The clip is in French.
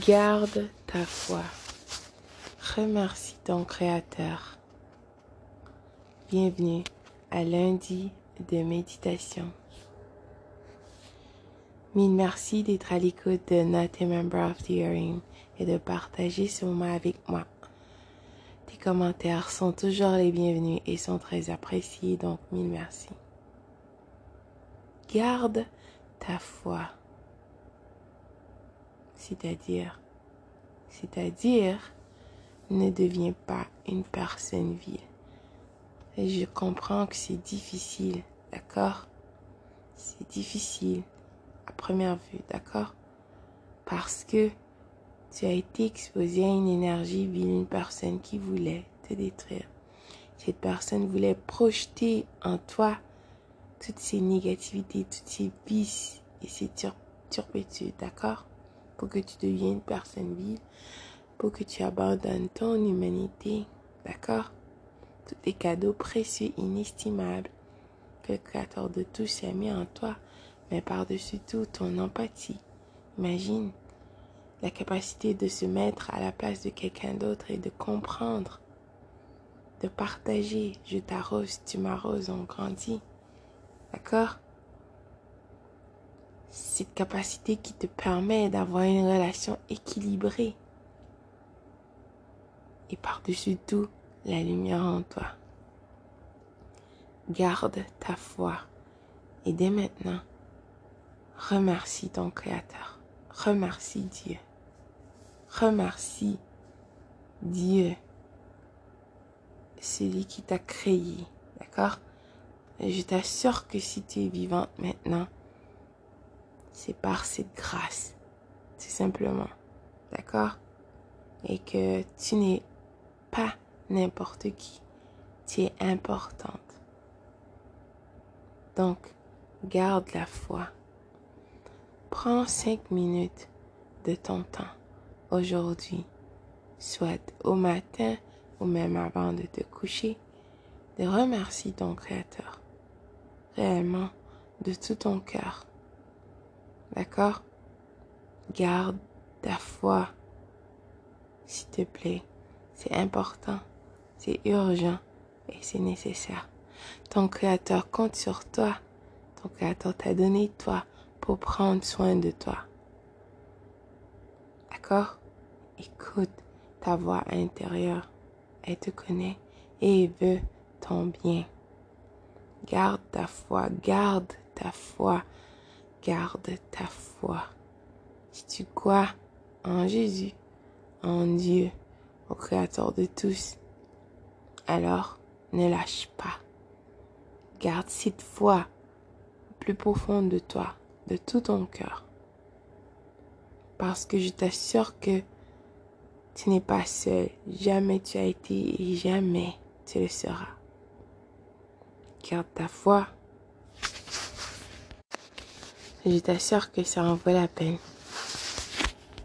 Garde ta foi. Remercie ton Créateur. Bienvenue à lundi de méditation. Mille merci d'être à l'écoute de Not Member of the Hearing et de partager ce moment avec moi. Tes commentaires sont toujours les bienvenus et sont très appréciés, donc mille merci. Garde ta foi c'est-à-dire, c'est-à-dire, ne deviens pas une personne vile. Je comprends que c'est difficile, d'accord? C'est difficile à première vue, d'accord? Parce que tu as été exposé à une énergie vile, une personne qui voulait te détruire. Cette personne voulait projeter en toi toutes ces négativités, toutes ces vices et ces turpitudes, d'accord? Pour que tu deviennes une personne vive, pour que tu abandonnes ton humanité, d'accord? Tous les cadeaux précieux, inestimables que le Créateur de tous a mis en toi, mais par-dessus tout ton empathie. Imagine la capacité de se mettre à la place de quelqu'un d'autre et de comprendre, de partager. Je t'arrose, tu m'arroses, on grandit. D'accord? Cette capacité qui te permet d'avoir une relation équilibrée. Et par-dessus tout, la lumière en toi. Garde ta foi. Et dès maintenant, remercie ton Créateur. Remercie Dieu. Remercie Dieu. Celui qui t'a créé. D'accord? Je t'assure que si tu es vivante maintenant, c'est par cette grâce, tout simplement. D'accord? Et que tu n'es pas n'importe qui. Tu es importante. Donc, garde la foi. Prends cinq minutes de ton temps aujourd'hui, soit au matin ou même avant de te coucher, de remercier ton Créateur, réellement, de tout ton cœur. D'accord Garde ta foi, s'il te plaît. C'est important, c'est urgent et c'est nécessaire. Ton Créateur compte sur toi. Ton Créateur t'a donné toi pour prendre soin de toi. D'accord? Écoute ta voix intérieure. Elle te connaît et veut ton bien. Garde ta foi, garde ta foi garde ta foi. Si tu crois en Jésus, en Dieu, au Créateur de tous, alors ne lâche pas. Garde cette foi plus profonde de toi, de tout ton cœur. Parce que je t'assure que tu n'es pas seul. Jamais tu as été et jamais tu le seras. Garde ta foi je t'assure que ça en vaut la peine.